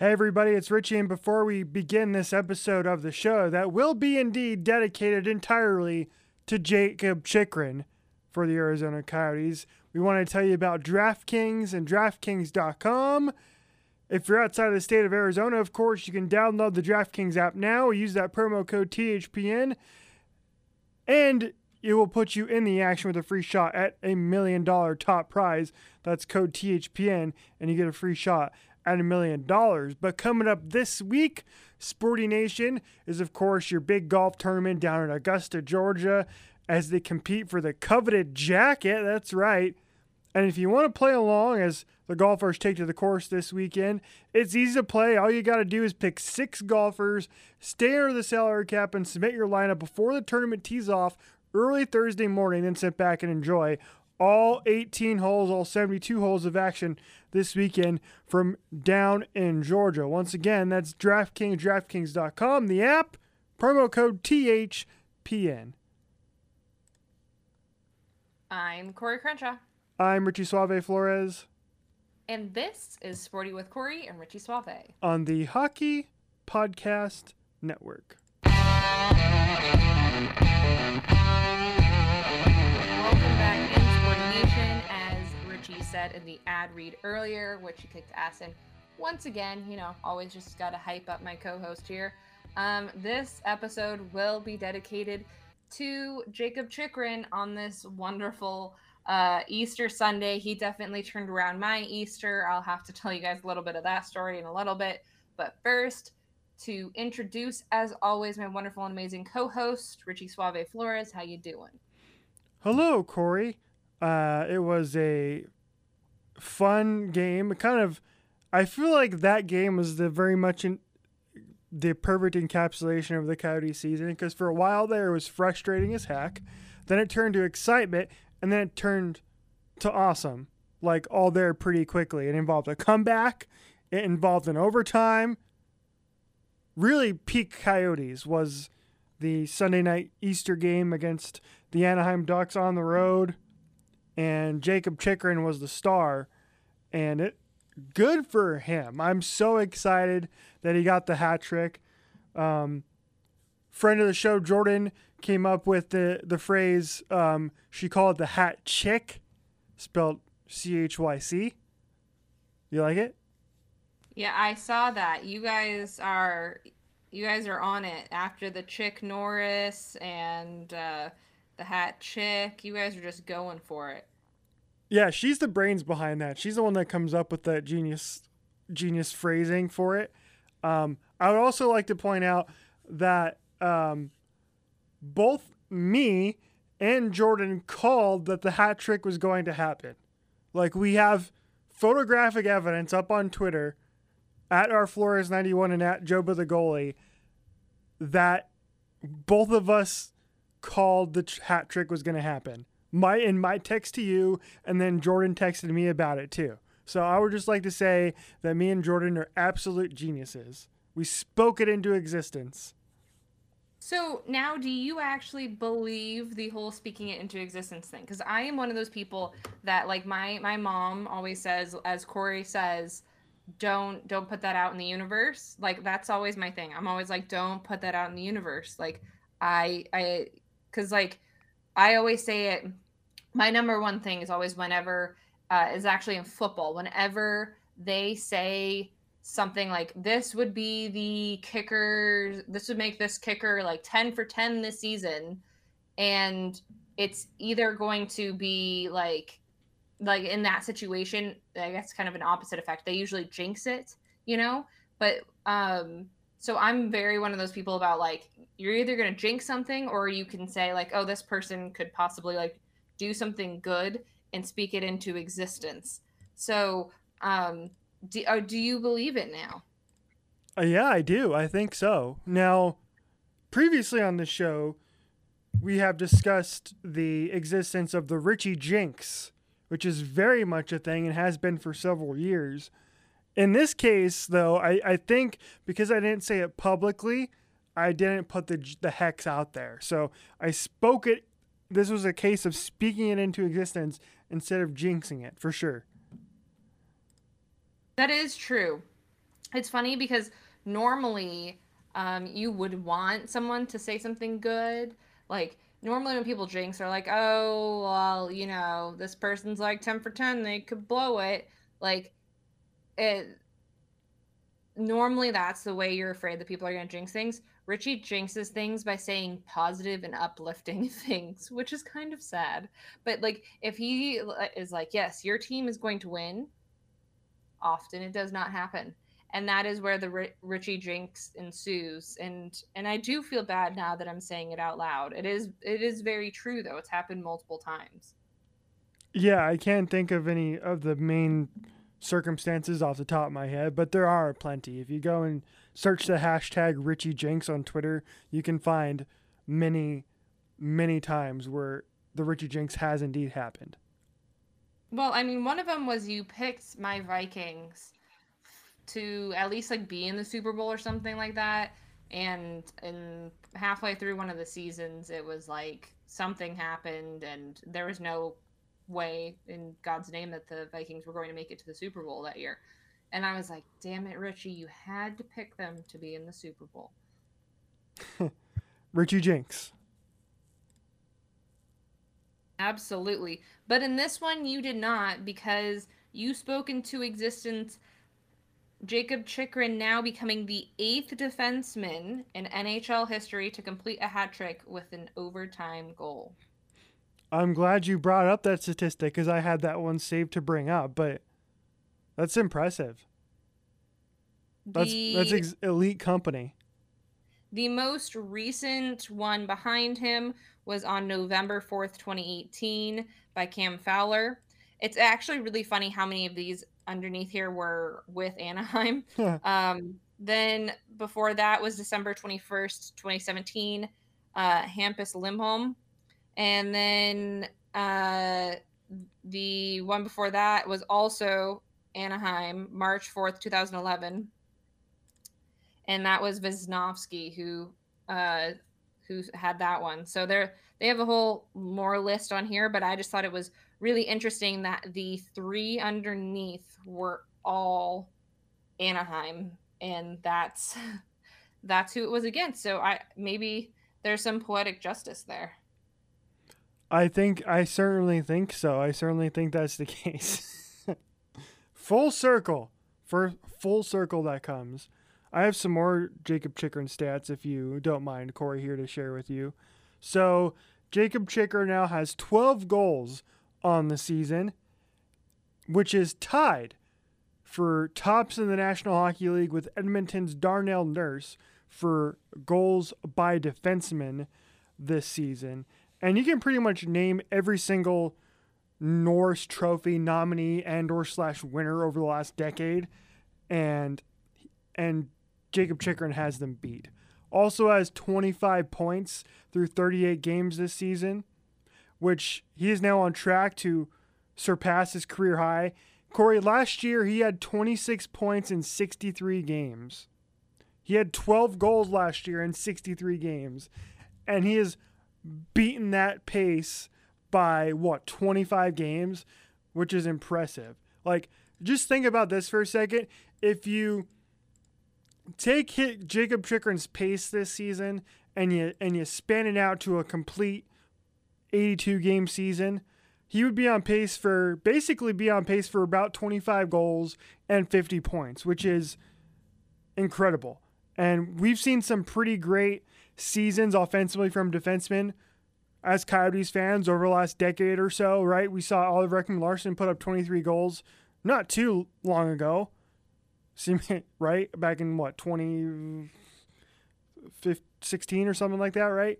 Hey, everybody, it's Richie. And before we begin this episode of the show, that will be indeed dedicated entirely to Jacob Chychrun for the Arizona Coyotes, we want to tell you about DraftKings and DraftKings.com. If you're outside of the state of Arizona, of course, you can download the DraftKings app now. Use that promo code THPN, and it will put you in the action with a free shot at a million dollar top prize. That's code THPN, and you get a free shot at a million dollars. But coming up this week, Sporty Nation is, of course, your big golf tournament down in Augusta, Georgia, as they compete for the coveted jacket. That's right. And if you want to play along as the golfers take to the course this weekend, it's easy to play. All you got to do is pick six golfers, stay under the salary cap, and submit your lineup before the tournament tees off early Thursday morning, then sit back and enjoy all 18 holes, all 72 holes of action this weekend from down in Georgia. Once again, that's DraftKings, DraftKings.com, the app, promo code THPN. I'm Corey Crenshaw. I'm Richie Suave Flores. And this is Sporty with Corey and Richie Suave on the Hockey Podcast Network. Said in the ad read earlier, which you kicked ass in. Once again, you know, always just got to hype up my co host here. Um, this episode will be dedicated to Jacob Chychrun on this wonderful uh, Easter Sunday. He definitely turned around my Easter. I'll have to tell you guys a little bit of that story in a little bit. But first, to introduce, as always, my wonderful and amazing co-host, Richie Suave Flores. How you doing? Hello, Corey. Uh, it was a fun game. Kind of, I feel like that game was the very much in, the perfect encapsulation of the Coyote season because for a while there it was frustrating as heck. Then it turned to excitement, and then it turned to awesome, like all there pretty quickly. It involved a comeback, it involved an overtime. Really, peak Coyotes was the Sunday night Easter game against the Anaheim Ducks on the road and Jacob Chychrun was the star, and it good for him. I'm so excited that he got the hat trick. Um, friend of the show Jordan came up with the the phrase. Um, she called it the hat chick, spelled C H Y C. You like it? Yeah, I saw that. You guys are you guys are on it after the chick Norris and uh, the hat chick. You guys are just going for it. Yeah, she's the brains behind that. She's the one that comes up with that genius genius phrasing for it. Um, I would also like to point out that um, both me and Jordan called that the hat trick was going to happen. Like we have photographic evidence up on Twitter at our Flores 91 and at Joba the goalie that both of us called the hat trick was going to happen my in my text to you, and then Jordan texted me about it too. So I would just like to say that me and Jordan are absolute geniuses. We spoke it into existence. So now, do you actually believe the whole speaking it into existence thing? Because I am one of those people that, like my my mom always says, as Corey says, don't don't put that out in the universe. Like that's always my thing. I'm always like, don't put that out in the universe. Like I I, because like I always say it. My number one thing is always whenever uh, is actually in football. Whenever they say something like this would be the kicker, this would make this kicker like ten for ten this season, and it's either going to be like like in that situation i guess kind of an opposite effect they usually jinx it you know but um so i'm very one of those people about like you're either to jinx something or you can say like oh this person could possibly like do something good and speak it into existence. So um do, uh, do you believe it now? Uh, yeah i do. I think so. Now previously on the show we have discussed the existence of the richie jinx which is very much a thing and has been for several years in this case though i, I think because i didn't say it publicly I didn't put the the hex out there. So I spoke it. This was a case of speaking it into existence instead of jinxing it for sure. That is true. it's funny because normally um, you would want someone to say something good. Like normally when people jinx, they're like, "Oh, well, you know, this person's like ten for ten; they could blow it." Like it. Normally, that's the way you're afraid that people are going to jinx things. Richie jinxes things by saying positive and uplifting things, which is kind of sad. But like, if he uh, is like, "Yes, your team is going to win," often it does not happen and that is where the Richie jinx ensues. And and I do feel bad now that I'm saying it out loud. It is it is very true though. It's happened multiple times. Yeah, I can't think of any of the main circumstances off the top of my head, but there are plenty. If you go and search the hashtag Richie Jinx on Twitter, you can find many, many times where the Richie Jinx has indeed happened. Well, I mean, one of them was you picked my Vikings to at least like be in the Super Bowl or something like that. And and halfway through one of the seasons, it was like something happened, and there was no way in God's name that the Vikings were going to make it to the Super Bowl that year. And I was like, damn it, Richie, you had to pick them to be in the Super Bowl. Richie Jinx. Absolutely. But in this one, you did not because you spoke into existence Jacob Chychrun now becoming the eighth defenseman in NHL history to complete a hat trick with an overtime goal. I'm glad you brought up that statistic because I had that one saved to bring up, but that's impressive. That's the, that's ex- elite company. The most recent one behind him was on November 4th, 2018 by Cam Fowler. It's actually really funny how many of these underneath here were with Anaheim. um, then before that was December 21st, 2017, uh, Hampus Lindholm. And then uh, the one before that was also Anaheim, March 4th, 2011. And that was Visnovsky who uh, who had that one. So they're they have a whole more list on here, but I just thought it was really interesting that the three underneath were all Anaheim, and that's that's who it was against. So I maybe there's some poetic justice there. I think I certainly think so. I certainly think that's the case. full circle for full circle that comes. I have some more Jakob Chychrun stats if you don't mind, Corey, here to share with you. So Jacob Chychrun now has 12 goals on the season, which is tied for tops in the National Hockey League with Edmonton's Darnell Nurse for goals by defenseman this season. And you can pretty much name every single Norris Trophy nominee and or slash winner over the last decade, and and Jakob Chychrun has them beat. Also has 25 points through 38 games this season which he is now on track to surpass his career high. Corey, last year he had 26 points in 63 games. He had 12 goals last year in 63 games. And he has beaten that pace by what, 25 games, which is impressive. Like, just think about this for a second. If you take hit Jakob Chychrun's pace this season and you and you span it out to a complete 82 game season, he would be on pace for basically be on pace for about 25 goals and 50 points, which is incredible. And we've seen some pretty great seasons offensively from defensemen as Coyotes fans over the last decade or so, right? We saw Oliver Ekman Larsson put up 23 goals not too long ago. right? Back in what, 2016 or something like that, right?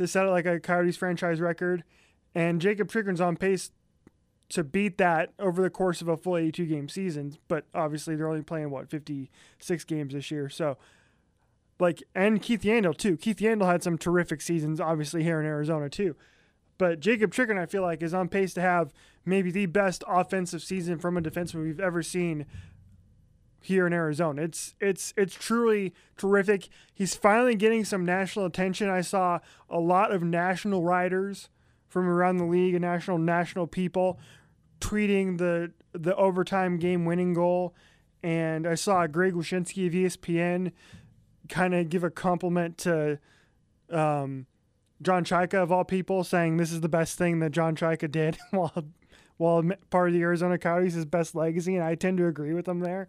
to set like a Coyotes franchise record. And Jacob Chychrun's on pace to beat that over the course of a full 82 game season. But obviously, they're only playing, what, 56 games this year. So, like, and Keith Yandle, too. Keith Yandle had some terrific seasons, obviously, here in Arizona, too. But Jacob Chychrun, I feel like, is on pace to have maybe the best offensive season from a defenseman we've ever seen here in Arizona. It's it's it's truly terrific. He's finally getting some national attention. I saw a lot of national writers from around the league and national national people tweeting the the overtime game winning goal and I saw Greg Wyshynski of ESPN kind of give a compliment to um, John Chayka of all people, saying this is the best thing that John Chayka did while while part of the Arizona Coyotes' his best legacy, and I tend to agree with him there.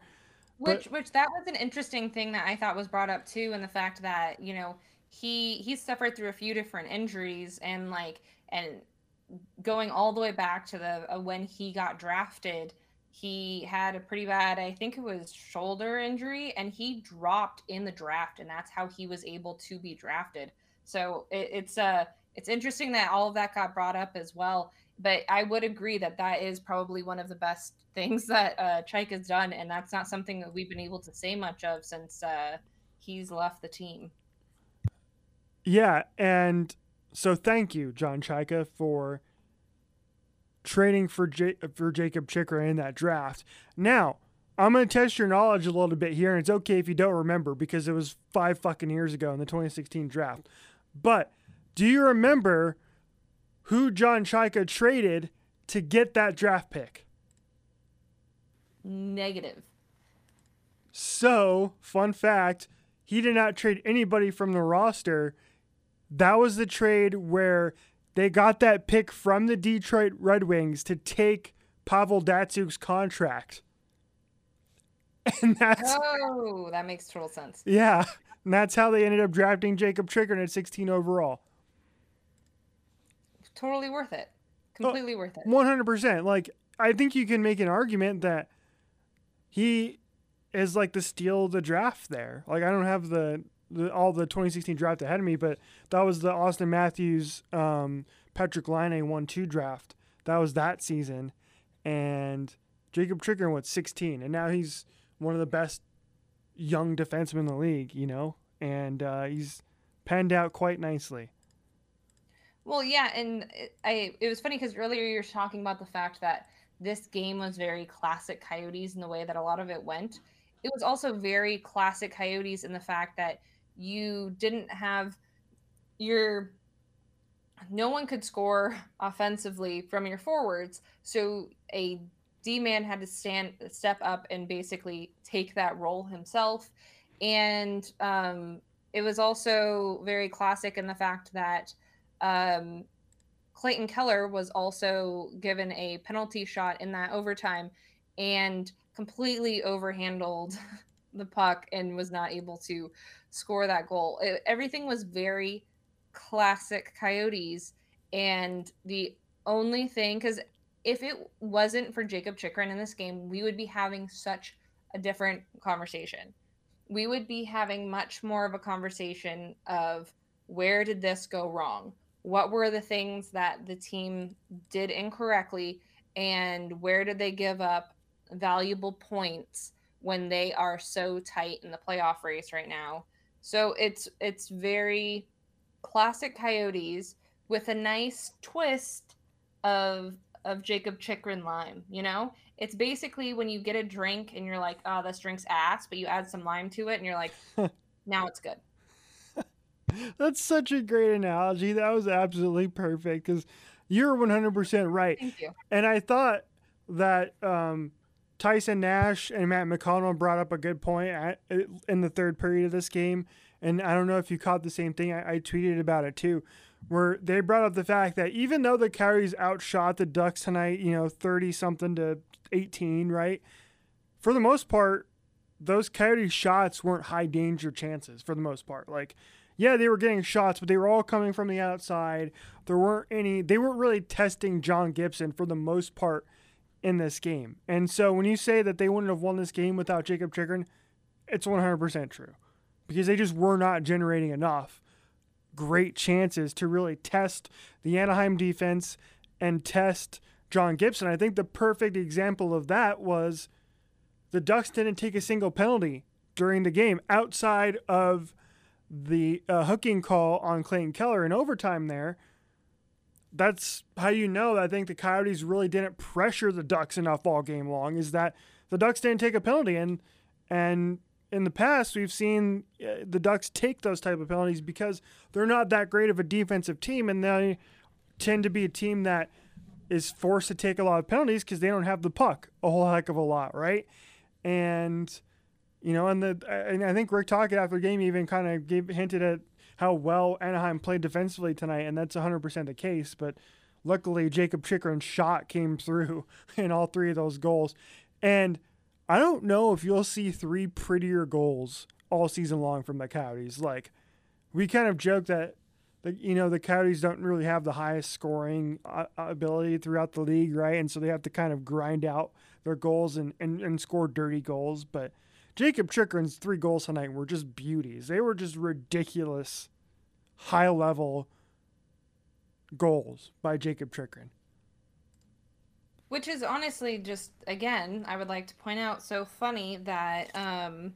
Which but, which that was an interesting thing that I thought was brought up too, and the fact that you know he he suffered through a few different injuries and like and going all the way back to the uh, when he got drafted he had a pretty bad i think it was shoulder injury and he dropped in the draft and that's how he was able to be drafted. So it, it's uh it's interesting that all of that got brought up as well but i would agree that that is probably one of the best things that uh Chayka has done and that's not something that we've been able to say much of since uh he's left the team. Yeah and so thank you john Chayka for trading for J- for Jakob Chychrun in that draft. Now, I'm going to test your knowledge a little bit here, and it's okay if you don't remember because it was five fucking years ago in the 2016 draft. But do you remember who John Chayka traded to get that draft pick? Negative. So, fun fact, he did not trade anybody from the roster. That was the trade where they got that pick from the Detroit Red Wings to take Pavel Datsyuk's contract. And that's Oh, that makes total sense. Yeah. And that's how they ended up drafting Jakob Chychrun at 16 overall. Totally worth it. Oh, Completely oh, worth it. 100%. Like I think you can make an argument that he is like the steal of the draft there. Like I don't have the the, all the 2016 draft ahead of me, but that was the Auston Matthews, um, Patrik Laine one two draft. That was that season, and Jacob Chychrun went 16, and now he's one of the best young defensemen in the league. You know, and uh, he's panned out quite nicely. Well, yeah, and it, I it was funny because earlier you were talking about the fact that this game was very classic Coyotes in the way that a lot of it went. It was also very classic Coyotes in the fact that you didn't have your no one could score offensively from your forwards. So a d man had to stand step up and basically take that role himself. And um, it was also very classic in the fact that um, clayton keller was also given a penalty shot in that overtime and completely overhandled the puck and was not able to score that goal. It, everything was very classic Coyotes. And the only thing, because if it wasn't for Jacob Chychrun in this game, we would be having such a different conversation. We would be having much more of a conversation of where did this go wrong? What were the things that the team did incorrectly? And where did they give up valuable points when they are so tight in the playoff race right now? So it's it's very classic Coyotes with a nice twist of of Jakob Chychrun lime. You know, it's basically when you get a drink and you're like, "Oh, this drink's ass," but you add some lime to it and you're like, "Now it's good." That's such a great analogy. That was absolutely perfect because you're 100% right. Thank you. And I thought that um, Tyson Nash and Matt McConnell brought up a good point at, in the third period of this game. And I don't know if you caught the same thing. I, I tweeted about it too, where they brought up the fact that even though the Coyotes outshot the Ducks tonight, you know, 30 something to 18, right? For the most part, those Coyote shots weren't high danger chances for the most part. Like, yeah, they were getting shots, but they were all coming from the outside. There weren't any, they weren't really testing John Gibson for the most part in this game. And so when you say that they wouldn't have won this game without Jacob Chychrun, it's 100% true because they just were not generating enough great chances to really test the Anaheim defense and test John Gibson. I think the perfect example of that was the Ducks didn't take a single penalty during the game outside of the uh, hooking call on Clayton Keller in overtime there that's how you know I think the Coyotes really didn't pressure the Ducks enough all game long is that the Ducks didn't take a penalty and and in the past we've seen uh, the Ducks take those type of penalties because they're not that great of a defensive team and they tend to be a team that is forced to take a lot of penalties because they don't have the puck a whole heck of a lot, right? and you know, and the and I think Rick Tocchet after the game even kind of gave hinted at how well Anaheim played defensively tonight, and that's 100% the case. But luckily, Jacob Chychrun's shot came through in all three of those goals, and I don't know if you'll see three prettier goals all season long from the Coyotes. Like we kind of joke that the, you know the Coyotes don't really have the highest scoring uh, ability throughout the league, right? And so they have to kind of grind out their goals and, and, and score dirty goals. But Jacob Chychrun's three goals tonight were just beauties. They were just ridiculous, high level goals by Jacob Chychrun. Which is honestly just again, I would like to point out so funny that um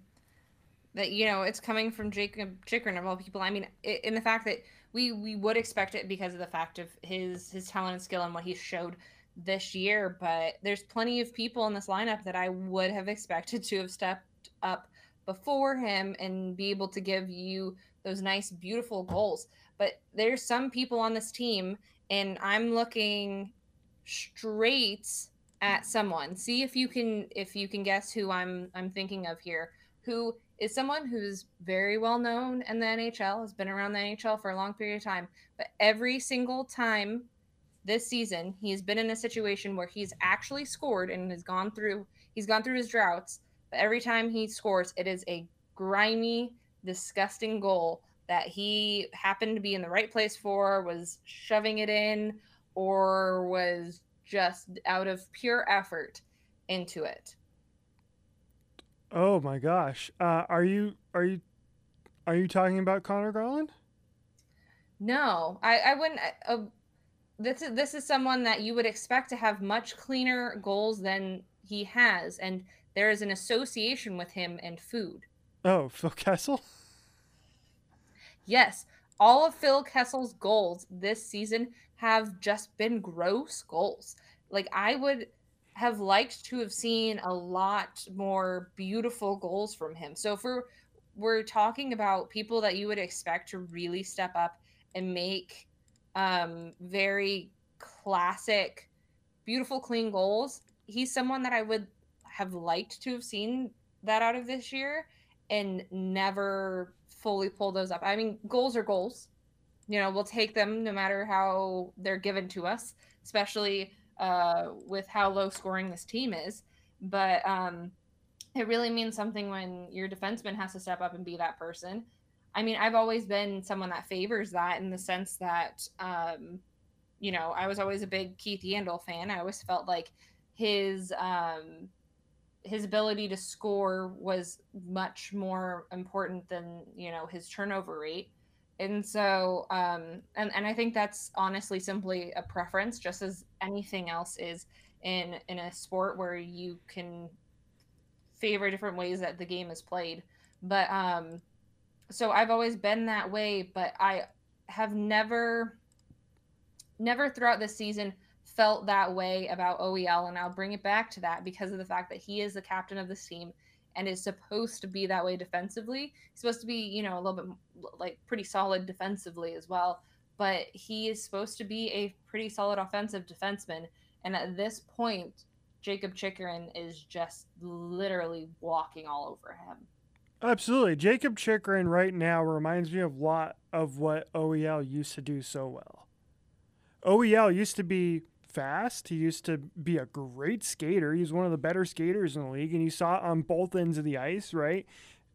that you know it's coming from Jacob Chychrun of all people. I mean, in the fact that we we would expect it because of the fact of his his talent and skill and what he showed this year. But there's plenty of people in this lineup that I would have expected to have stepped up before him and be able to give you those nice, beautiful goals. But there's some people on this team, and I'm looking straight at someone. See if you can if you can guess who I'm I'm thinking of here. Who is someone who's very well known in the NHL, has been around the NHL for a long period of time, but every single time this season, he's been in a situation where he's actually scored and has gone through he's gone through his droughts, but every time he scores, it is a grimy, disgusting goal that he happened to be in the right place for, was shoving it in, or was just out of pure effort into it. Oh my gosh. Uh, are you are you are you talking about Conor Garland? No, I I wouldn't. Uh, this is this is someone that you would expect to have much cleaner goals than he has, and there is an association with him and food. Oh, Phil Kessel. Yes, all of Phil Kessel's goals this season have just been gross goals. Like I would have liked to have seen a lot more beautiful goals from him. So if we're we're talking about people that you would expect to really step up and make um, very classic, beautiful, clean goals. He's someone that I would have liked to have seen that out of this year and never fully pull those up. I mean, goals are goals. You know, we'll take them no matter how they're given to us, especially uh, with how low scoring this team is. But um, it really means something when your defenseman has to step up and be that person. I mean, I've always been someone that favors that in the sense that, um, you know, I was always a big Keith Yandle fan. I always felt like his um, his ability to score was much more important than you know his turnover rate. And so um and, and i think that's honestly simply a preference just as anything else is in in a sport where you can favor different ways that the game is played. But um so i've always been that way but i have never never throughout this season felt that way about OEL, and I'll bring it back to that because of the fact that he is the captain of this team and is supposed to be that way defensively. He's supposed to be, you know, a little bit like pretty solid defensively as well, but he is supposed to be a pretty solid offensive defenseman. And at this point, Jacob Chychrun is just literally walking all over him. Absolutely. Jacob Chychrun right now reminds me of a lot of what OEL used to do so well. OEL used to be fast. He used to be a great skater. He's one of the better skaters in the league, and you saw it on both ends of the ice, right?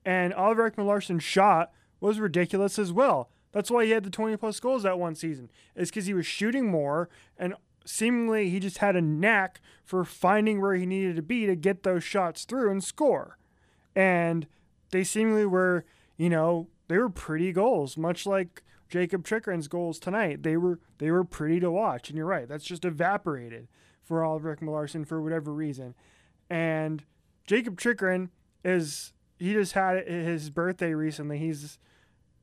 And Oliver Ekman Larsson's shot was ridiculous as well. That's why he had the 20 plus goals that one season. Is because he was shooting more, and seemingly he just had a knack for finding where he needed to be to get those shots through and score. And they seemingly were, you know, they were pretty goals, much like Jakob Chychrun's goals tonight. They were they were pretty to watch, and you're right. That's just evaporated for Oliver Ekman for whatever reason. And Jacob Chychrun is he just had his birthday recently. He's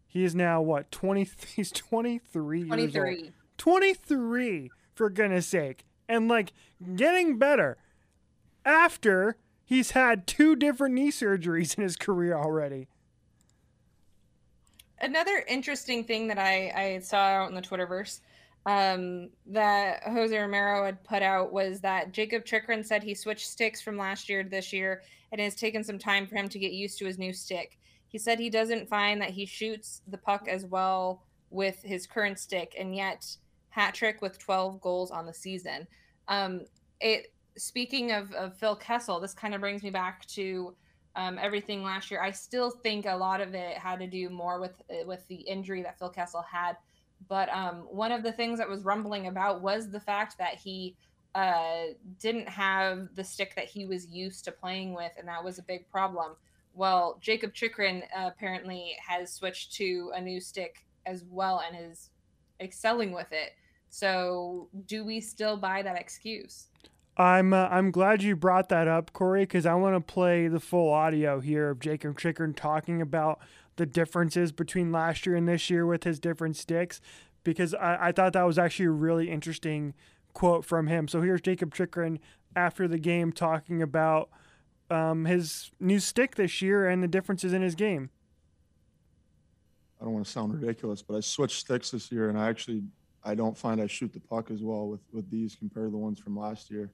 he is now what 20 he's twenty three. Twenty three. Twenty three. for goodness sake. And like getting better after he's had two different knee surgeries in his career already another interesting thing that I, I saw out in the Twitterverse um, that Jose Romero had put out was that Jacob Chychrun said he switched sticks from last year to this year, and it has taken some time for him to get used to his new stick. He said he doesn't find that he shoots the puck as well with his current stick, and yet hat trick with 12 goals on the season. Um, it speaking of, of Phil Kessel, this kind of brings me back to um, everything last year. I still think a lot of it had to do more with with the injury that Phil Kessel had but um, one of the things that was rumbling about was the fact that he uh, didn't have the stick that he was used to playing with, and that was a big problem. Well, Jacob Chychrun uh, apparently has switched to a new stick as well and is excelling with it. So, do we still buy that excuse? I'm uh, I'm glad you brought that up, Corey, because I want to play the full audio here of Jakob Chychrun talking about the differences between last year and this year with his different sticks because I, I thought that was actually a really interesting quote from him. So here's Jakob Chychrun after the game talking about um, his new stick this year and the differences in his game. I don't want to sound ridiculous, but I switched sticks this year, and I actually I don't find I shoot the puck as well with with these compared to the ones from last year.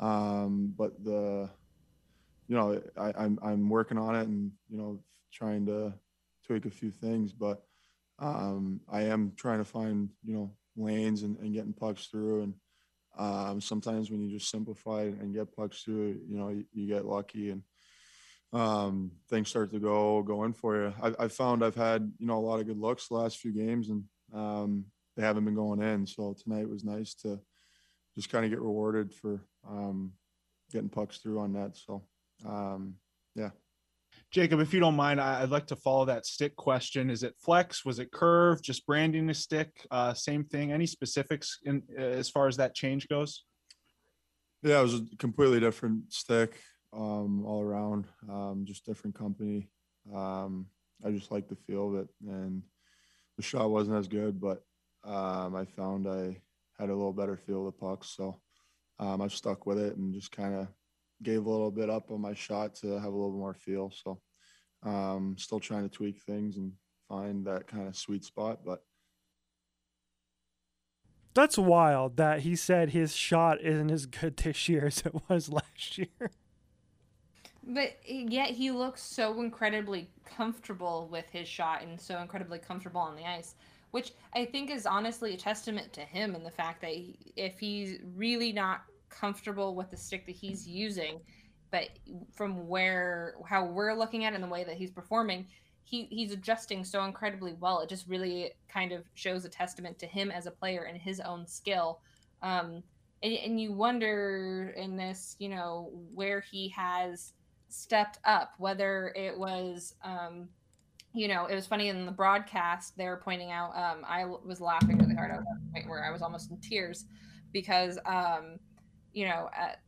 Um, but the you know I, I'm I'm working on it and you know trying to tweak a few things, but um, I am trying to find you know lanes and, and getting pucks through. And um, sometimes when you just simplify and get pucks through, you know you, you get lucky and um, things start to go go in for you. I, I found I've had you know a lot of good looks the last few games and um, they haven't been going in. So tonight was nice to just kind of get rewarded for um, getting pucks through on net. So um, yeah. Jacob, if you don't mind, I'd like to follow that stick question. Is it flex? Was it curve? Just branding the stick? Uh, same thing. Any specifics in as far as that change goes? Yeah, it was a completely different stick um, all around. Um, just different company. Um, I just like the feel of it, and the shot wasn't as good, but um, I found I had a little better feel of the puck, so um, I've stuck with it and just kind of gave a little bit up on my shot to have a little more feel. So um, still trying to tweak things and find that kind of sweet spot, but that's wild that he said his shot isn't as good this year as it was last year. But yet he looks so incredibly comfortable with his shot and so incredibly comfortable on the ice, which I think is honestly a testament to him and the fact that he, if he's really not comfortable with the stick that he's using, but from where how we're looking at it and the way that he's performing, he he's adjusting so incredibly well. It just really kind of shows a testament to him as a player and his own skill. Um, and, and you wonder in this, you know, where he has stepped up, whether it was, um, you know, it was funny in the broadcast, they were pointing out, um, I was laughing really hard at the point where I was almost in tears because, um, you know, at,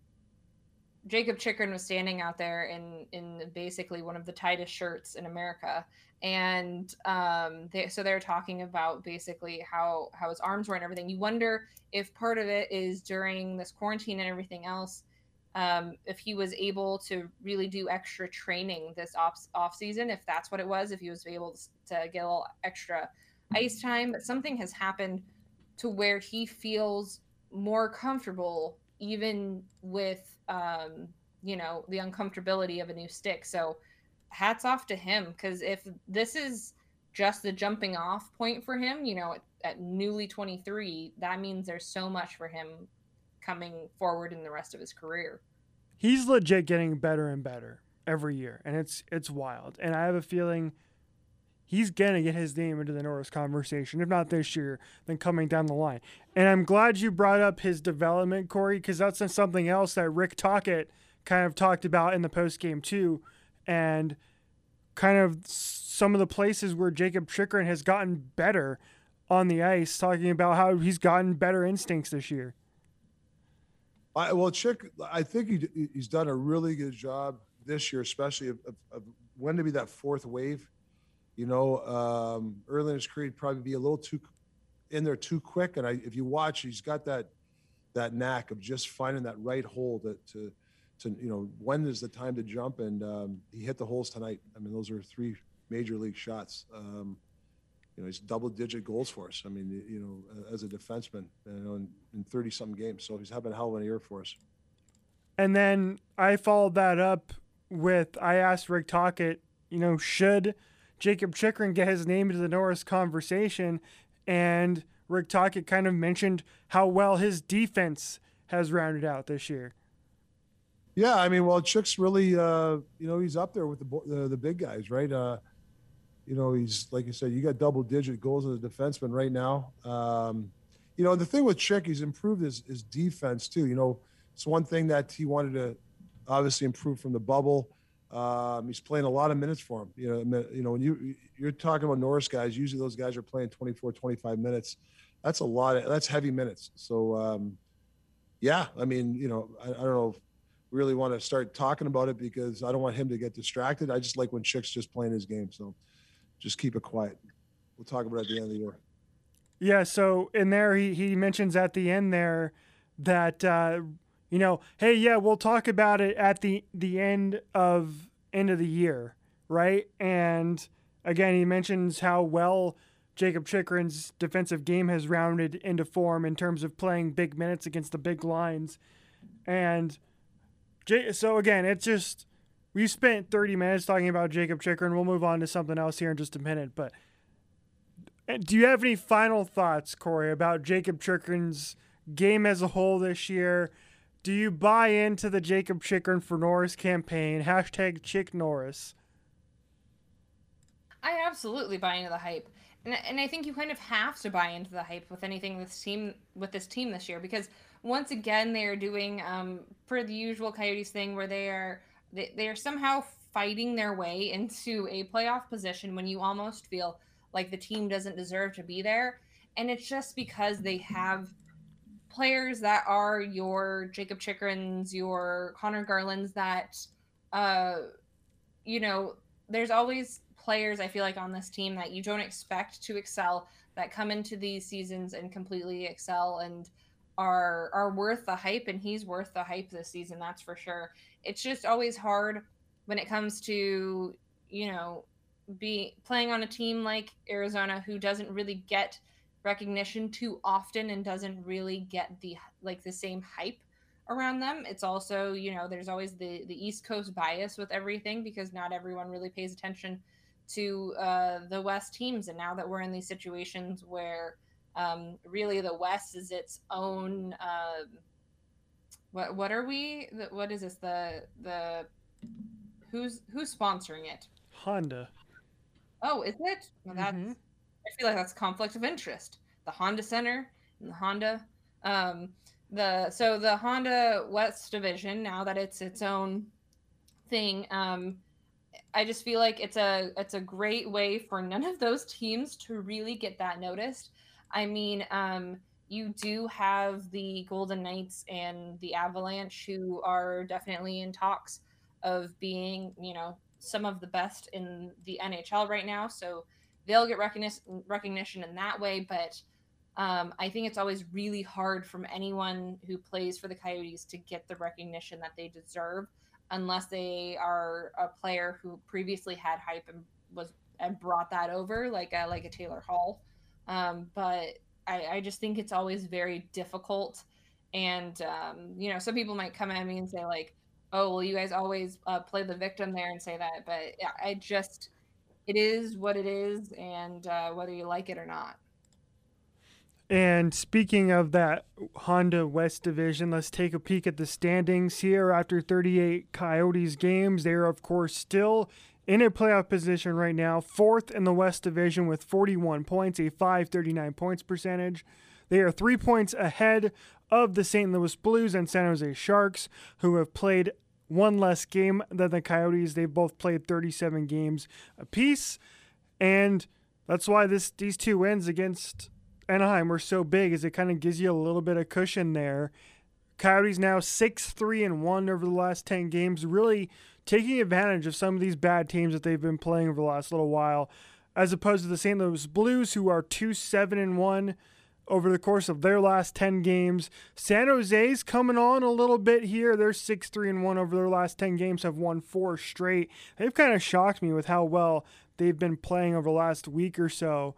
Jakob Chychrun was standing out there in in basically one of the tightest shirts in America, and um, they, so they're talking about basically how how his arms were and everything. You wonder if part of it is during this quarantine and everything else, um, if he was able to really do extra training this off off season, if that's what it was, if he was able to get a little extra ice time. But something has happened to where he feels more comfortable even with um, you know the uncomfortability of a new stick. So hats off to him because if this is just the jumping off point for him, you know, at, at newly 23, that means there's so much for him coming forward in the rest of his career. He's legit getting better and better every year, and it's it's wild. And I have a feeling he's to get his name into the Norris conversation, if not this year, then coming down the line. And I'm glad you brought up his development, Corey, because that's something else that Rick Tocchet kind of talked about in the post game too, and kind of some of the places where Jacob Chychrun has gotten better on the ice, talking about how he's gotten better instincts this year. I, well, Chick, I think he, he's done a really good job this year, especially of, of, of when to be that fourth wave you know, um, early in his career, he'd probably be a little too in there too quick. And I, if you watch, he's got that that knack of just finding that right hole to, to, to you know, when is the time to jump? And um, he hit the holes tonight. I mean, those are three major league shots. Um, you know, he's double digit goals for us. I mean, you know, as a defenseman, you know, in, in 30 something games. So he's having a hell of a year for us. And then I followed that up with I asked Rick Tocchet, you know, should Jacob Chychrun get his name into the Norris conversation? And Rick Tocchet kind of mentioned how well his defense has rounded out this year. Yeah, I mean, well, Chick's really, uh, you know, he's up there with the the, the big guys, right? Uh, you know, he's like you said, you got double digit goals as a defenseman right now. Um, you know, the thing with Chick, he's improved his, his defense too. You know, it's one thing that he wanted to obviously improve from the bubble. Um, he's playing a lot of minutes for him. You know, you know, when you you're talking about Norris guys, usually those guys are playing 24, 25 minutes. That's a lot. Of, that's heavy minutes. So, um, yeah, I mean, you know, I, I don't know really want to start talking about it because I don't want him to get distracted. I just like when Chick's just playing his game. So just keep it quiet. We'll talk about it at the end of the year. Yeah. So in there, he, he mentions at the end there that, uh, you know, hey, yeah, we'll talk about it at the, the end of end of the year. Right. And again, he mentions how well Jacob Chychrun's defensive game has rounded into form in terms of playing big minutes against the big lines. And, so again, it's just we spent 30 minutes talking about Jakob Chychrun. We'll move on to something else here in just a minute. But eh, do you have any final thoughts, Corey, about Jacob Chychrun's game as a whole this year? Do you buy into the Jacob Chychrun for Norris campaign? Hashtag Chick Norris. I absolutely buy into the hype. And, and I think you kind of have to buy into the hype with anything this team with this team this year because – once again they are doing um, for the usual Coyotes thing where they are they, they are somehow fighting their way into a playoff position when you almost feel like the team doesn't deserve to be there, and it's just because they have players that are your Jacob Chychrun's, your Conor Garlands that uh you know, there's always players I feel like on this team that you don't expect to excel that come into these seasons and completely excel and are are worth the hype and he's worth the hype this season that's for sure it's just always hard when it comes to you know be playing on a team like arizona who doesn't really get recognition too often and doesn't really get the like the same hype around them it's also you know there's always the the east coast bias with everything because not everyone really pays attention to uh, the west teams and now that we're in these situations where um, really, the West is its own. Um, what what are we? What is this? The the who's who's sponsoring it? Honda. Oh, is it? Well, that's. Mm-hmm. I feel like that's conflict of interest. The Honda Center and the Honda. Um, the so the Honda West division now that it's its own thing. Um, I just feel like it's a it's a great way for none of those teams to really get that noticed I mean, um, you do have the Golden Knights and the Avalanche who are definitely in talks of being, you know, some of the best in the NHL right now. So they'll get recognition recognition in that way. But um, I think it's always really hard from anyone who plays for the Coyotes to get the recognition that they deserve, unless they are a player who previously had hype and was and brought that over, like a, like a Taylor Hall. Um, but I, I just think it's always very difficult. And, um, you know, some people might come at me and say, like, oh, well, you guys always uh, play the victim there and say that. But I just, it is what it is, and uh, whether you like it or not. And speaking of that Honda West Division, let's take a peek at the standings here. After 38 Coyotes games, they are, of course, still in a playoff position right now, fourth in the West Division with 41 points, a 539 points percentage. They are three points ahead of the St. Louis Blues and San Jose Sharks, who have played one less game than the Coyotes. They've both played 37 games apiece. And that's why this these two wins against Anaheim were so big, is it kind of gives you a little bit of cushion there. Coyotes now 6 3 and 1 over the last 10 games, really taking advantage of some of these bad teams that they've been playing over the last little while, as opposed to the St. Louis Blues, who are 2 7 and 1 over the course of their last 10 games. San Jose's coming on a little bit here. They're 6 3 and 1 over their last 10 games, have won four straight. They've kind of shocked me with how well they've been playing over the last week or so.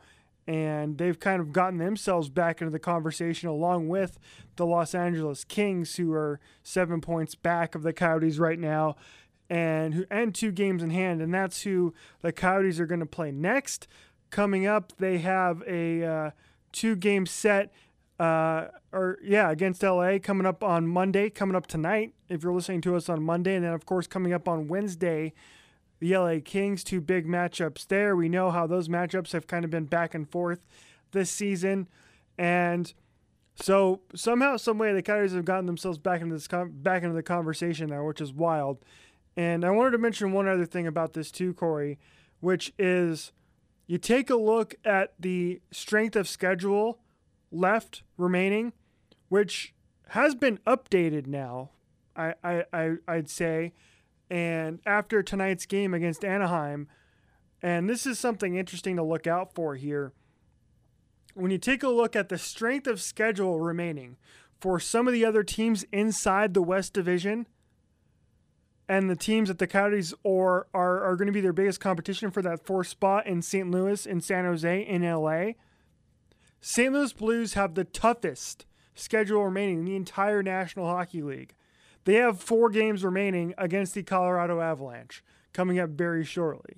and they've kind of gotten themselves back into the conversation along with the Los Angeles Kings, who are seven points back of the Coyotes right now, and who and two games in hand, and that's who the Coyotes are going to play next. Coming up, they have a uh, two-game set, uh, or yeah, against LA coming up on Monday, coming up tonight. If you're listening to us on Monday, and then of course coming up on Wednesday the LA Kings, two big matchups there. We know how those matchups have kind of been back and forth this season. And so somehow, some way, the Coyotes have gotten themselves back into this back into the conversation now, which is wild. And I wanted to mention one other thing about this too, Corey, which is you take a look at the strength of schedule left remaining, which has been updated now. I, I, I I'd say and after tonight's game against Anaheim, and this is something interesting to look out for here. When you take a look at the strength of schedule remaining for some of the other teams inside the West Division, and the teams that the Coyotes are, are, are going to be their biggest competition for that fourth spot in St. Louis, in San Jose, in LA. St. Louis Blues have the toughest schedule remaining in the entire National Hockey League. They have four games remaining against the Colorado Avalanche coming up very shortly.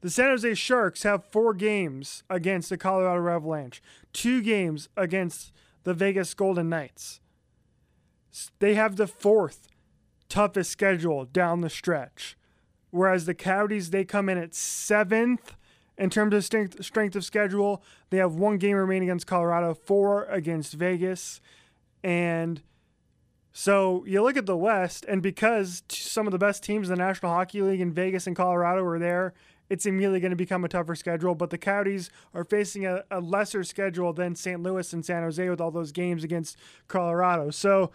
The San Jose Sharks have four games against the Colorado Avalanche, two games against the Vegas Golden Knights. They have the fourth toughest schedule down the stretch. Whereas the Coyotes, they come in at seventh in terms of strength, strength of schedule. They have one game remaining against Colorado, four against Vegas, and – so you look at the West, and because some of the best teams in the National Hockey League in Vegas and Colorado are there, it's immediately going to become a tougher schedule. But the Coyotes are facing a, a, lesser schedule than St. Louis and San Jose with all those games against Colorado. So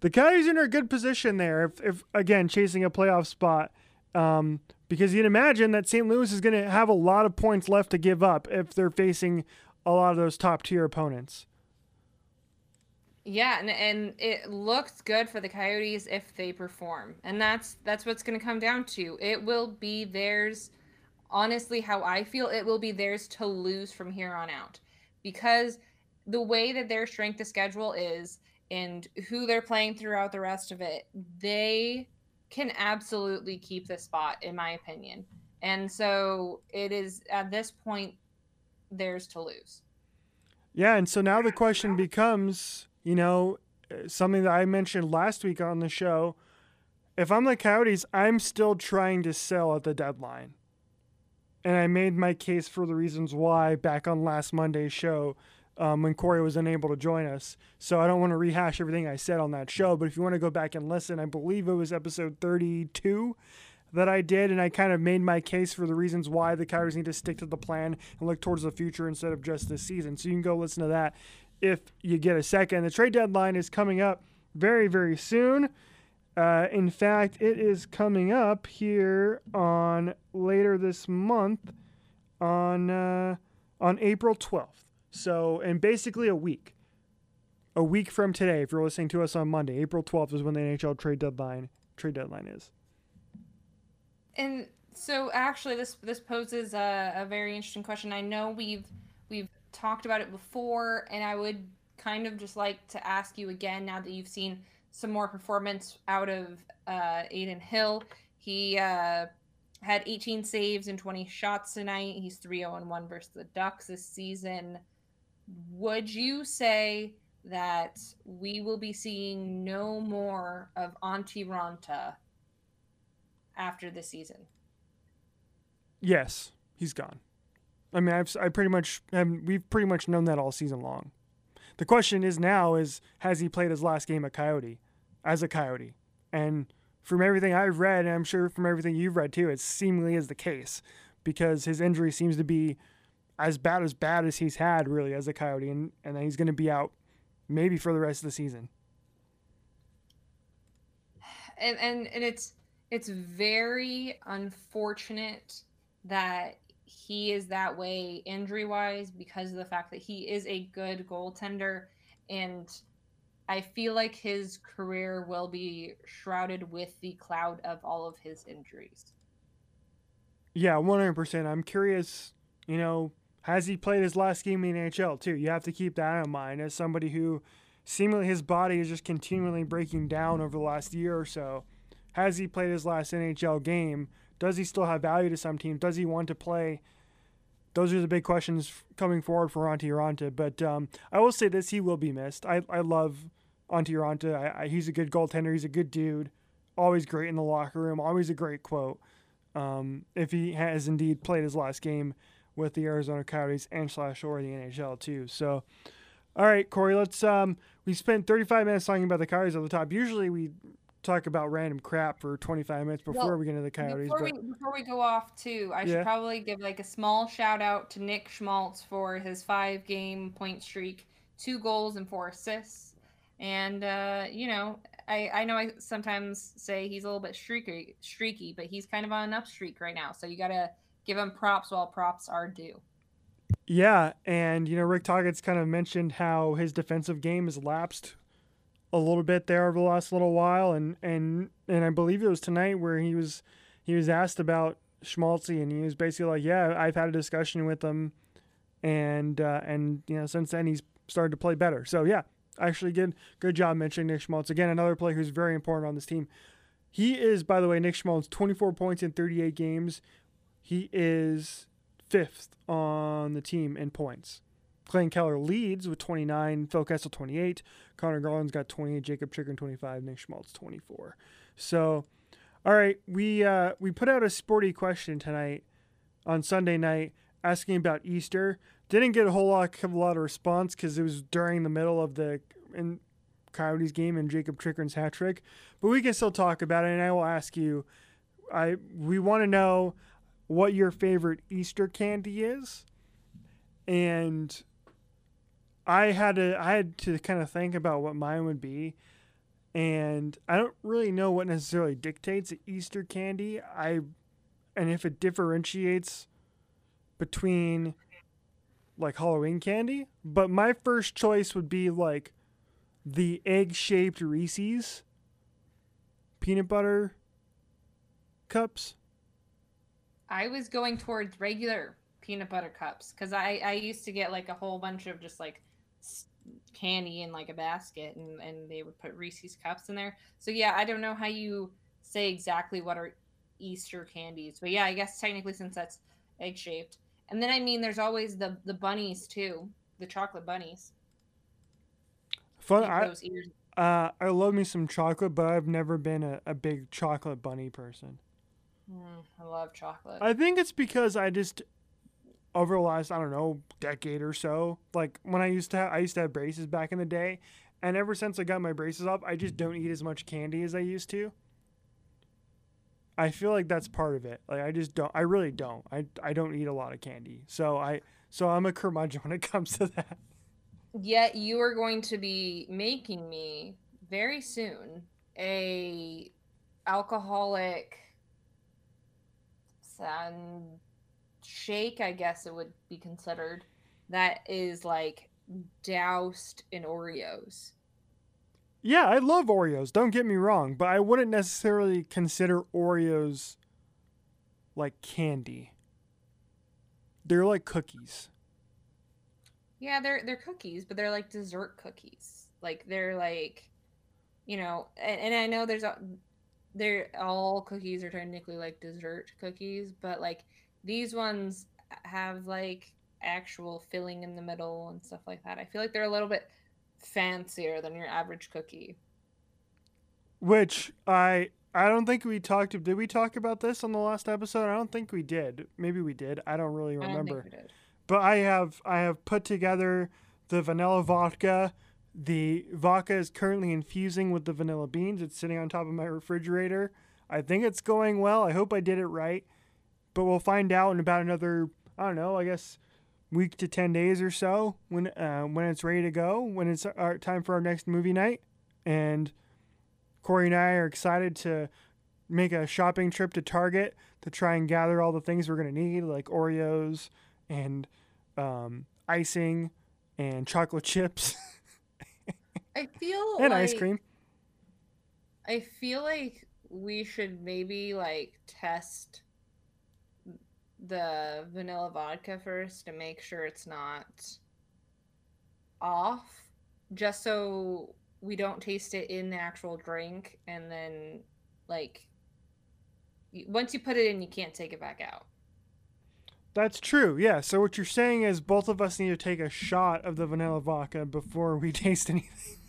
the Coyotes are in a good position there, if, if again, chasing a playoff spot. Um, because you'd imagine that St. Louis is going to have a lot of points left to give up if they're facing a lot of those top tier opponents. Yeah, and, and it looks good for the Coyotes if they perform. And that's that's what's going to come down to. It will be theirs honestly how I feel it will be theirs to lose from here on out. Because the way that their strength of schedule is and who they're playing throughout the rest of it, they can absolutely keep the spot in my opinion. And so it is at this point theirs to lose. Yeah, and so now the question becomes you know, something that I mentioned last week on the show. If I'm the Coyotes, I'm still trying to sell at the deadline. And I made my case for the reasons why back on last Monday's show um, when Corey was unable to join us. So I don't want to rehash everything I said on that show, but if you want to go back and listen, I believe it was episode 32 that I did, and I kind of made my case for the reasons why the Coyotes need to stick to the plan and look towards the future instead of just this season. So you can go listen to that if you get a second. The trade deadline is coming up very, very soon. Uh, in fact, it is coming up here on later this month on uh, on April 12th. So, in basically a week, a week from today, if you're listening to us on Monday, April 12th is when the NHL trade deadline trade deadline is. And so, actually, this this poses a, a very interesting question. I know we've we've talked about it before, and I would kind of just like to ask you again now that you've seen some more performance out of uh, Adin Hill. He uh, had 18 saves and 20 shots tonight. He's 3 0 1 versus the Ducks this season. Would you say that we will be seeing no more of Antti Raanta after the season? Yes, he's gone. I mean, I've I pretty much we've pretty much known that all season long. The question is now is has he played his last game at Coyote as a Coyote? And from everything I've read, and I'm sure from everything you've read too, it seemingly is the case because his injury seems to be as bad as bad as he's had really as a Coyote, and and he's going to be out maybe for the rest of the season. And and and it's it's very unfortunate that he is that way injury wise because of the fact that he is a good goaltender and I feel like his career will be shrouded with the cloud of all of his injuries. Yeah, 100%. I'm curious, you know, Has he played his last game in the NHL too? You have to keep that in mind as somebody who seemingly his body is just continually breaking down over the last year or so. Has he played his last NHL game? Does he still have value to some team? Does he want to play? Those are the big questions coming forward for Antti Raanta. But um, I will say this: he will be missed. I, I love Antti Raanta. I, I, he's a good goaltender. He's a good dude. Always great in the locker room. Always a great quote. Um, if he has indeed played his last game with the Arizona Coyotes and slash or the NHL too. So, all right, Corey, let's. Um, we spent 35 minutes talking about the Coyotes at the top. Usually we talk about random crap for 25 minutes before Well, we get into the Coyotes. Before But we, before we go off too, I Yeah. should probably give like a small shout out to Nick Schmaltz for his five game point streak, two goals and four assists. And uh, you know, I, I know I sometimes say he's a little bit streaky streaky, but he's kind of on an up streak right now. So you gotta give him props while props are due. yeah, and you know Rick Tocchet's kind of mentioned how his defensive game has lapsed a little bit there over the last little while, and and and I believe it was tonight where he was he was asked about Schmaltzy, and he was basically like, "Yeah, I've had a discussion with him, and uh, and you know since then he's started to play better." So yeah, actually good good job mentioning Nick Schmaltz again, another player who's very important on this team. He is, by the way, Nick Schmaltz, 24 points in 38 games. He is fifth on the team in points. Clayton Keller leads with 29, Phil Kessel 28, Conor Garland's got 28, Jacob Chychrun 25, Nick Schmaltz 24. So, all right, we uh, we put out a sporty question tonight on Sunday night asking about Easter. Didn't get a whole lot, a lot of response because it was during the middle of the in Coyotes game and Jacob Chychrun's hat trick. But we can still talk about it, and I will ask you. I we want to know what your favorite Easter candy is, and I had to I had to kind of think about what mine would be, and I don't really know what necessarily dictates Easter candy. I and if it differentiates between like Halloween candy, but my first choice would be like the egg-shaped Reese's peanut butter cups. I was going towards regular peanut butter cups because I, I used to get like a whole bunch of just like candy in like a basket and, and they would put Reese's cups in there. So yeah, I don't know how you say exactly what are Easter candies, but yeah, I guess technically since that's egg shaped. And then I mean, there's always the the bunnies too, the chocolate bunnies. Fun. I, those ears. uh, I love me some chocolate, but I've never been a, a big chocolate bunny person. Mm, I love chocolate. I think it's because I just over the last I don't know decade or so, like when I used to have, I used to have braces back in the day, and ever since I got my braces off, I just don't eat as much candy as I used to. I feel like that's part of it. Like I just don't. I really don't. I I don't eat a lot of candy, so I so I'm a curmudgeon when it comes to that. Yet you are going to be making me very soon a alcoholic sun shake, I guess it would be considered. That is like doused in Oreos. Yeah, I love Oreos. Don't get me wrong, but I wouldn't necessarily consider Oreos like candy. They're like cookies. Yeah, they're they're cookies, but they're like dessert cookies. Like they're like, you know, and, and I know there's a, they're all cookies are technically like dessert cookies, but like these ones have like actual filling in the middle and stuff like that. I feel like they're a little bit fancier than your average cookie. Which I I don't think we talked. Did we talk about this on the last episode? I don't think we did. Maybe we did. I don't really remember. I don't remember. think we did. But I have I have put together the vanilla vodka. The vodka is currently infusing with the vanilla beans. It's sitting on top of my refrigerator. I think it's going well. I hope I did it right. But we'll find out in about another I don't know, I guess week to 10 days or so when uh, when it's ready to go, when it's our time for our next movie night. And Corey and I are excited to make a shopping trip to Target to try and gather all the things we're going to need like Oreos and um, icing and chocolate chips I feel and like ice cream. I feel like we should maybe like test the vanilla vodka first to make sure it's not off, just so we don't taste it in the actual drink, and then like once you put it in, you can't take it back out. That's true. Yeah. So what you're saying is both of us need to take a shot of the vanilla vodka before we taste anything.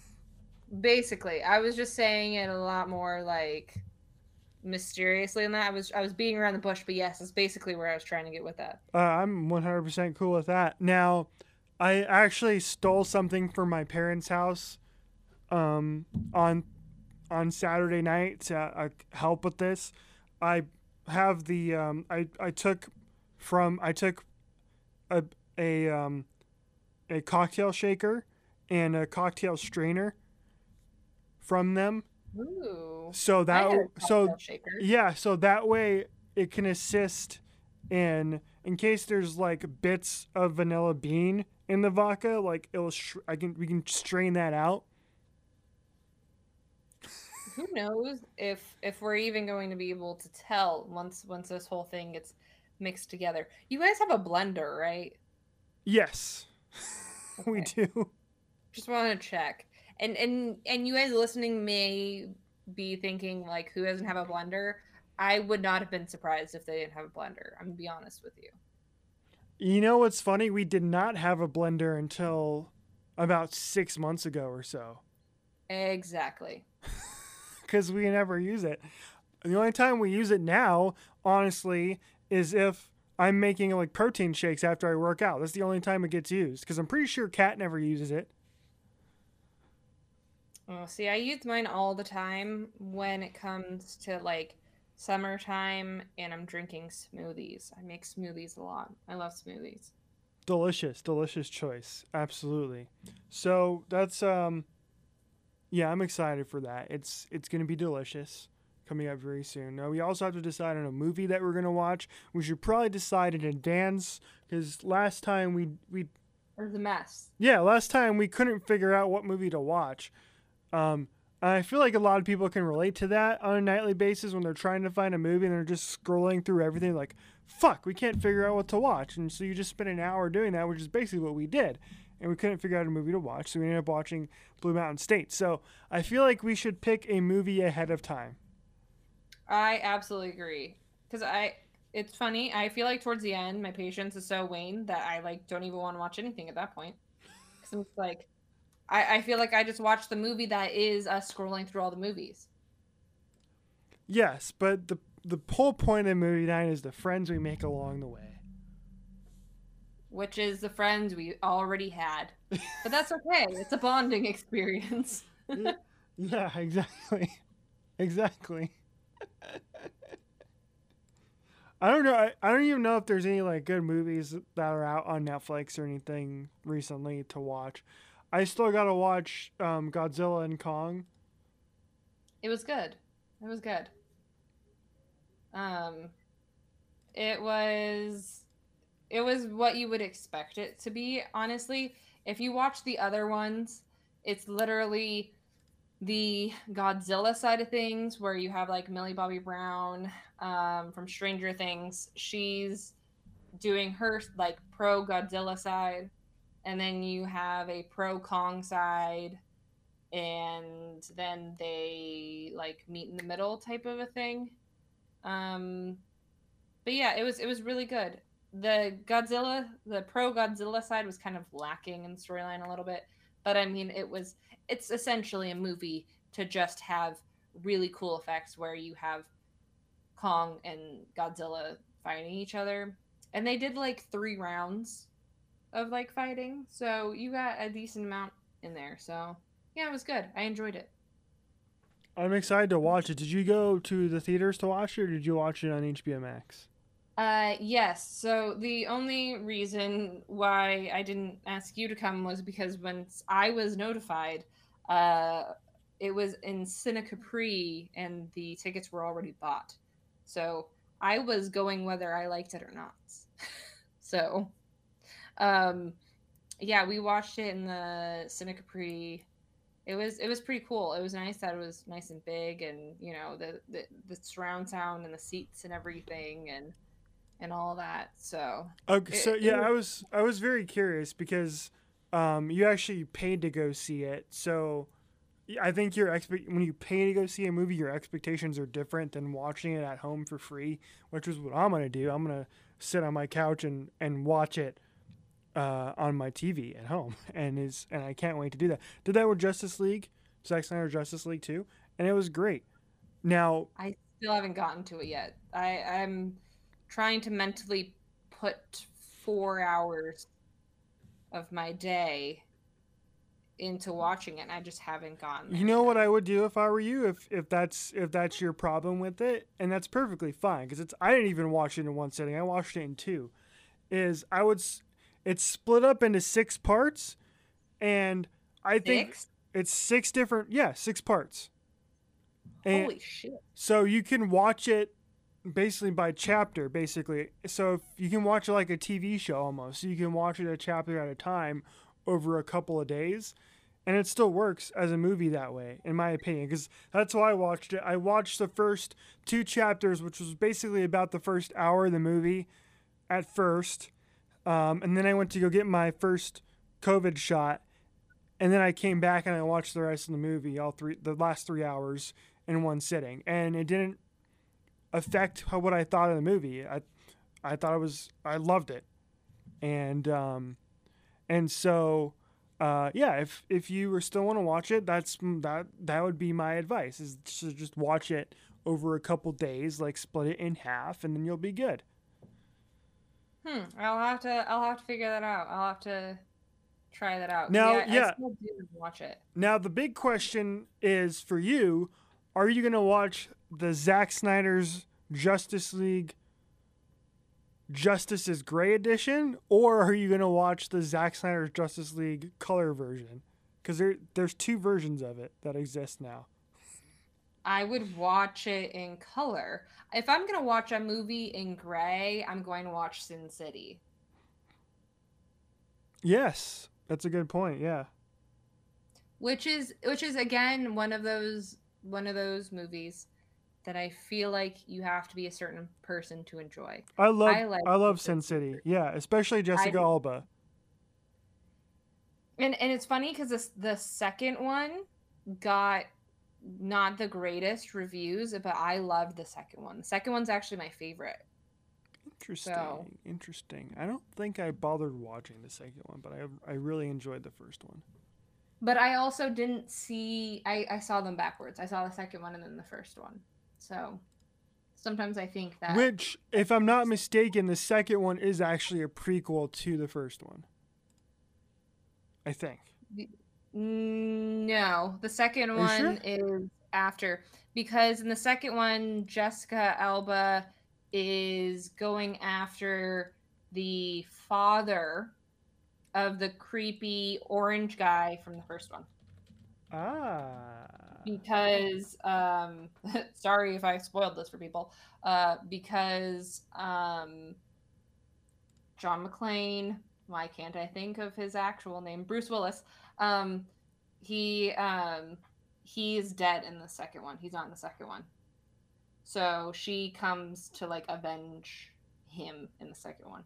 Basically, I was just saying it a lot more like mysteriously than that. I was I was beating around the bush, but yes, that's basically where I was trying to get with that. Uh, I'm 100% cool with that. Now, I actually stole something from my parents' house um, on on Saturday night to uh, help with this. I have the um, I I took from I took a a um, a cocktail shaker and a cocktail strainer from them. Ooh. So that so yeah, so that way it can assist in in case there's like bits of vanilla bean in the vodka, like it'll sh- I can we can strain that out. who knows if if we're even going to be able to tell once once this whole thing gets mixed together. You guys have a blender, right? Yes. we do. Just want to check. And and and you guys listening may be thinking like who doesn't have a blender? I would not have been surprised if they didn't have a blender. I'm gonna be honest with you. You know what's funny? We did not have a blender until about 6 months ago or so Exactly. cuz we never use it. The only time we use it now, honestly, is if I'm making like protein shakes after I work out. That's the only time it gets used because I'm pretty sure Kat never uses it. Oh, see, I use mine all the time when it comes to like summertime and I'm drinking smoothies. I make smoothies a lot. I love smoothies. Delicious, delicious choice. Absolutely. So that's um yeah, I'm excited for that. It's it's going to be delicious coming up very soon. Now we also have to decide on a movie that we're going to watch. We should probably decide in advance cuz last time we we Or the mess. yeah, last time we couldn't figure out what movie to watch. Um, I feel like a lot of people can relate to that on a nightly basis when they're trying to find a movie and they're just scrolling through everything like, fuck, we can't figure out what to watch. And so you just spend an hour doing that, which is basically what we did. And we couldn't figure out a movie to watch, so we ended up watching Blue Mountain State. So I feel like we should pick a movie ahead of time. I absolutely agree. Cuz I it's funny. I feel like towards the end my patience is so waned that I like don't even want to watch anything at that point. Cuz I'm like I, I feel like I just watched the movie that is us scrolling through all the movies. Yes, but the the whole point of movie night is the friends we make along the way. which is the friends we already had. But that's okay. It's a bonding experience. Yeah, exactly. exactly. I don't know. I, I don't even know if there's any like good movies that are out on Netflix or anything recently to watch. I still got to watch um, Godzilla and Kong. It was good. It was good. Um it was it was what you would expect it to be, honestly. If you watch the other ones, it's literally the Godzilla side of things where you have like Millie Bobby Brown um, from Stranger Things. She's doing her like pro Godzilla side, and then you have a pro Kong side, and then they like meet in the middle type of a thing. Um, but yeah, it was it was really good. The Godzilla, the pro Godzilla side was kind of lacking in storyline a little bit, but I mean, it was it's essentially a movie to just have really cool effects where you have Kong and Godzilla fighting each other, and they did like three rounds of like fighting, so you got a decent amount in there. So yeah, it was good. I enjoyed it. I'm excited to watch it. Did you go to the theaters to watch it, or did you watch it on HBO Max? Uh, yes. So the only reason why I didn't ask you to come was because when I was notified, uh, it was in Cine Capri and the tickets were already bought. So I was going whether I liked it or not. so, um, yeah, we watched it in the Cine Capri. It was it was pretty cool. It was nice that it was nice and big, and you know the the, the surround sound and the seats and everything, and and all that. So Okay, It- so yeah, was- I was I was very curious because um, you actually paid to go see it. So I think your expect when you pay to go see a movie, your expectations are different than watching it at home for free, which is what I'm gonna do. I'm gonna sit on my couch and and watch it uh, on my TV at home, and is and I can't wait to do that. Did that with Justice League, Zack Snyder Justice League too, and it was great. Now I still haven't gotten to it yet. I, I'm trying to mentally put four hours of my day into watching it. And I just haven't gotten. You know yet. what I would do if I were you, if if that's if that's your problem with it, and that's perfectly fine because it's I didn't even watch it in one sitting. I watched it in two. Is I would it's split up into six parts, and I think Six? it's six different yeah six parts. And Holy shit! so you can watch it basically by chapter, basically. So if you can watch it like a TV show almost. So you can watch it a chapter at a time over a couple of days. And it still works as a movie that way, in my opinion, because that's why I watched it. I watched the first two chapters, which was basically about the first hour of the movie at first. Um, and then I went to go get my first COVID shot. And then I came back and I watched the rest of the movie, all three, the last three hours in one sitting, and it didn't affect how, what I thought of the movie. I, I thought it was, I loved it, and um, and so, uh, yeah, if if you were still want to watch it, that's that that would be my advice is to just watch it over a couple days, like split it in half, and then you'll be good. Hmm. I'll have to. I'll have to figure that out. I'll have to try that out. Now, yeah, yeah. I still do watch it. Now the big question is for you: Are you gonna watch the Zack Snyder's Justice League Justice is Gray edition, or are you gonna watch the Zack Snyder's Justice League color version? Because there, there's two versions of it that exist now. I would watch it in color. If I'm gonna watch a movie in gray, I'm going to watch Sin City. Yes, that's a good point. Yeah. which is which is again one of those one of those movies that I feel like you have to be a certain person to enjoy. I love I, I love Sin Sin City. Yeah, especially Jessica Alba. And and it's funny because the the second one got not the greatest reviews, but I loved the second one. The second one's actually my favorite. Interesting. So- Interesting. I don't think I bothered watching the second one, but I I really enjoyed the first one. But I also didn't see I, I saw them backwards. I saw the second one and then the first one. So sometimes I think that Which, if I'm not mistaken, the second one is actually a prequel to the first one. I think. No, the second one sure? is after because in the second one, Jessica Alba is going after the father of the creepy orange guy from the first one. Ah. Because, um, sorry if I spoiled this for people, uh, because um, John McClane, why can't I think of his actual name? Bruce Willis. Um, he um, he is dead in the second one. He's not in the second one. So she comes to like avenge him in the second one.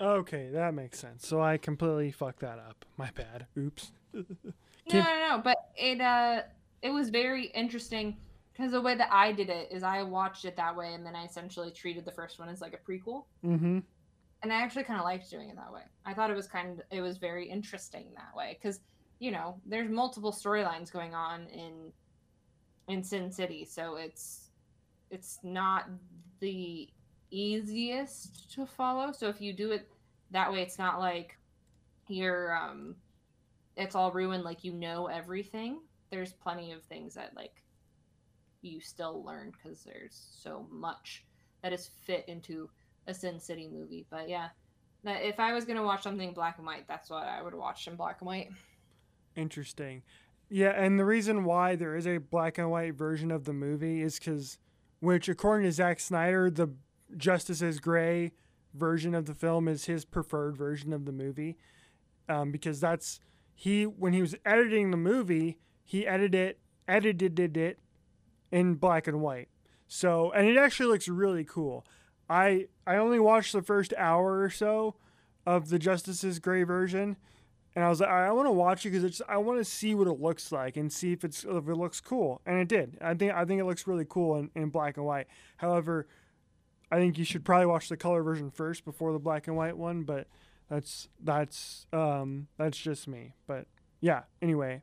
Okay, that makes sense. So I completely fucked that up. My bad. Oops. No, no, no. But it uh, it was very interesting because the way that I did it is I watched it that way, and then I essentially treated the first one as like a prequel, Mm-hmm. And I actually kind of liked doing it that way. I thought it was kind of it was very interesting that way because you know there's multiple storylines going on in in Sin City, so it's it's not the easiest to follow. So if you do it that way, it's not like you're um it's all ruined like you know everything. There's plenty of things that like you still learn because there's so much that is fit into a Sin City movie. But yeah, if I was gonna watch something black and white, that's what I would watch in black and white. Interesting. Yeah, and the reason why there is a black and white version of the movie is because, which according to Zack Snyder, the Justice is Gray version of the film is his preferred version of the movie, um, because that's he when he was editing the movie, he edited it, edited it in black and white. So, and it actually looks really cool. I I only watched the first hour or so of the Justice's Gray version, and I was like, I want to watch it because it's I want to see what it looks like and see if it's if it looks cool, and it did. I think I think it looks really cool in, in black and white. However, I think you should probably watch the color version first before the black and white one, but that's that's um that's just me. But yeah, anyway,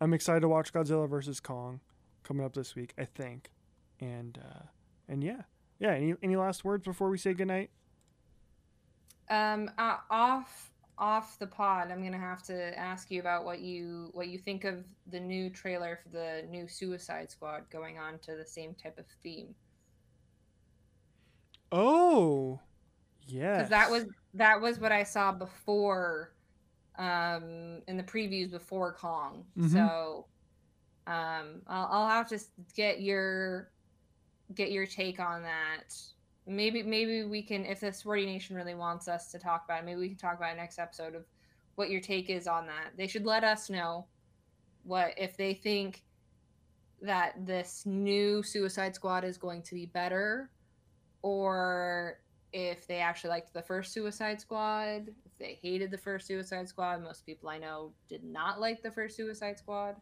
I'm excited to watch Godzilla versus Kong coming up this week, I think. And uh and yeah. Yeah, any any last words before we say goodnight? Um, uh, off off the pod, I'm gonna have to ask you about what you what you think of the new trailer for the new Suicide Squad going on to the same type of theme. Oh. Yeah. Because that was that was what I saw before, um, in the previews before Kong. Mhm. So, um, I'll, I'll have to get your get your take on that. Maybe maybe we can, if the Sporty Nation really wants us to talk about it, maybe we can talk about it next episode of what your take is on that. They should let us know what if they think that this new Suicide Squad is going to be better, or if they actually liked the first Suicide Squad, if they hated the first Suicide Squad. Most people I know did not like the first Suicide Squad.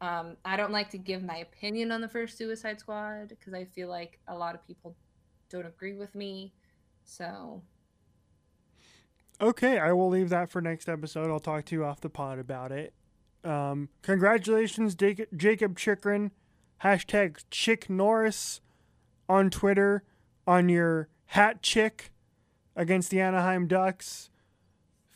Um, I don't like to give my opinion on the first Suicide Squad because I feel like a lot of people don't agree with me. So, Okay, I will leave that for next episode. I'll talk to you off the pod about it. Um, congratulations, Jacob, Chychrun. Hashtag Chick Norris on Twitter on your hat chick against the Anaheim Ducks.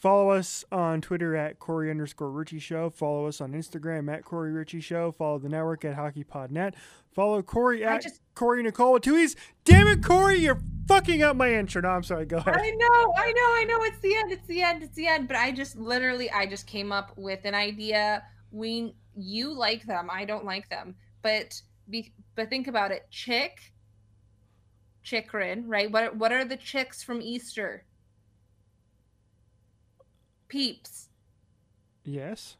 Follow us on Twitter at Corey underscore Richie Show. Follow us on Instagram at Corey Richie Show. Follow the network at HockeyPodNet. Follow Corey at just- Corey Nicole with two E's. Damn it, Corey, you're fucking up my intro. No, I'm sorry. Go ahead. I know, I know, I know. It's the end. It's the end. It's the end. But I just literally, I just came up with an idea. We, you like them. I don't like them. But be, but think about it. Chick, Chychrun, right? What what are the chicks from Easter? Peeps. Yes.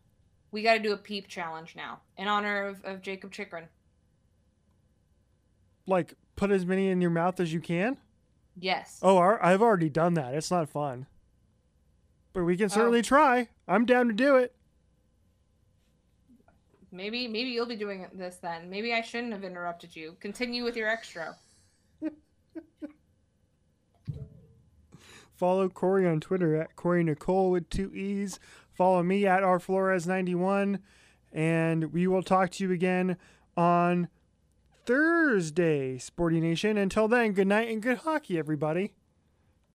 We got to do a peep challenge now in honor of, of Jacob Chychrun. Like, put as many in your mouth as you can. Yes. Oh, I've already done that. It's not fun. But we can oh. certainly Oh. try. I'm down to do it. Maybe maybe you'll be doing this then. Maybe I shouldn't have interrupted you. Continue with your extra. Follow Corey on Twitter at Corey Nicole with two E's. Follow me at rflores91. And we will talk to you again on Thursday, Sporty Nation. Until then, good night and good hockey, everybody.